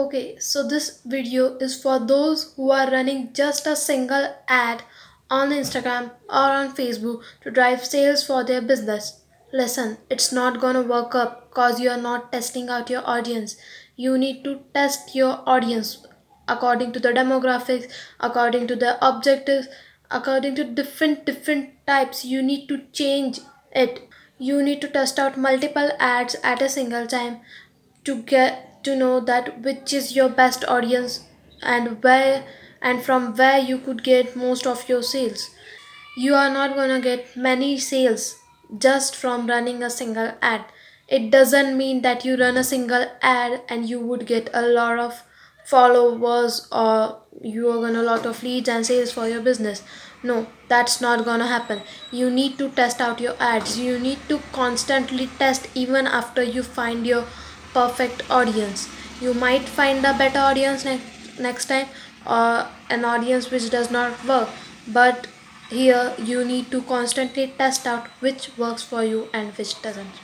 Okay, so this video is for those who are running just a single ad on Instagram or on Facebook to drive sales for their business. Listen, it's not gonna work up because you are not testing out your audience. You need to test your audience according to the demographics, according to the objectives, according to different different types. You need to change it. You need to test out multiple ads at a single time to get to know that which is your best audience and where and from where you could get most of your sales. You are not going to get many sales just from running a single ad. It doesn't mean that you run a single ad and you would get a lot of followers or you are going to a lot of leads and sales for your business. No that's not going to happen. You need to test out your ads. You need to constantly test even after you find your perfect audience. You might find a better audience ne- next time or an audience which does not work. But here you need to constantly test out which works for you and which doesn't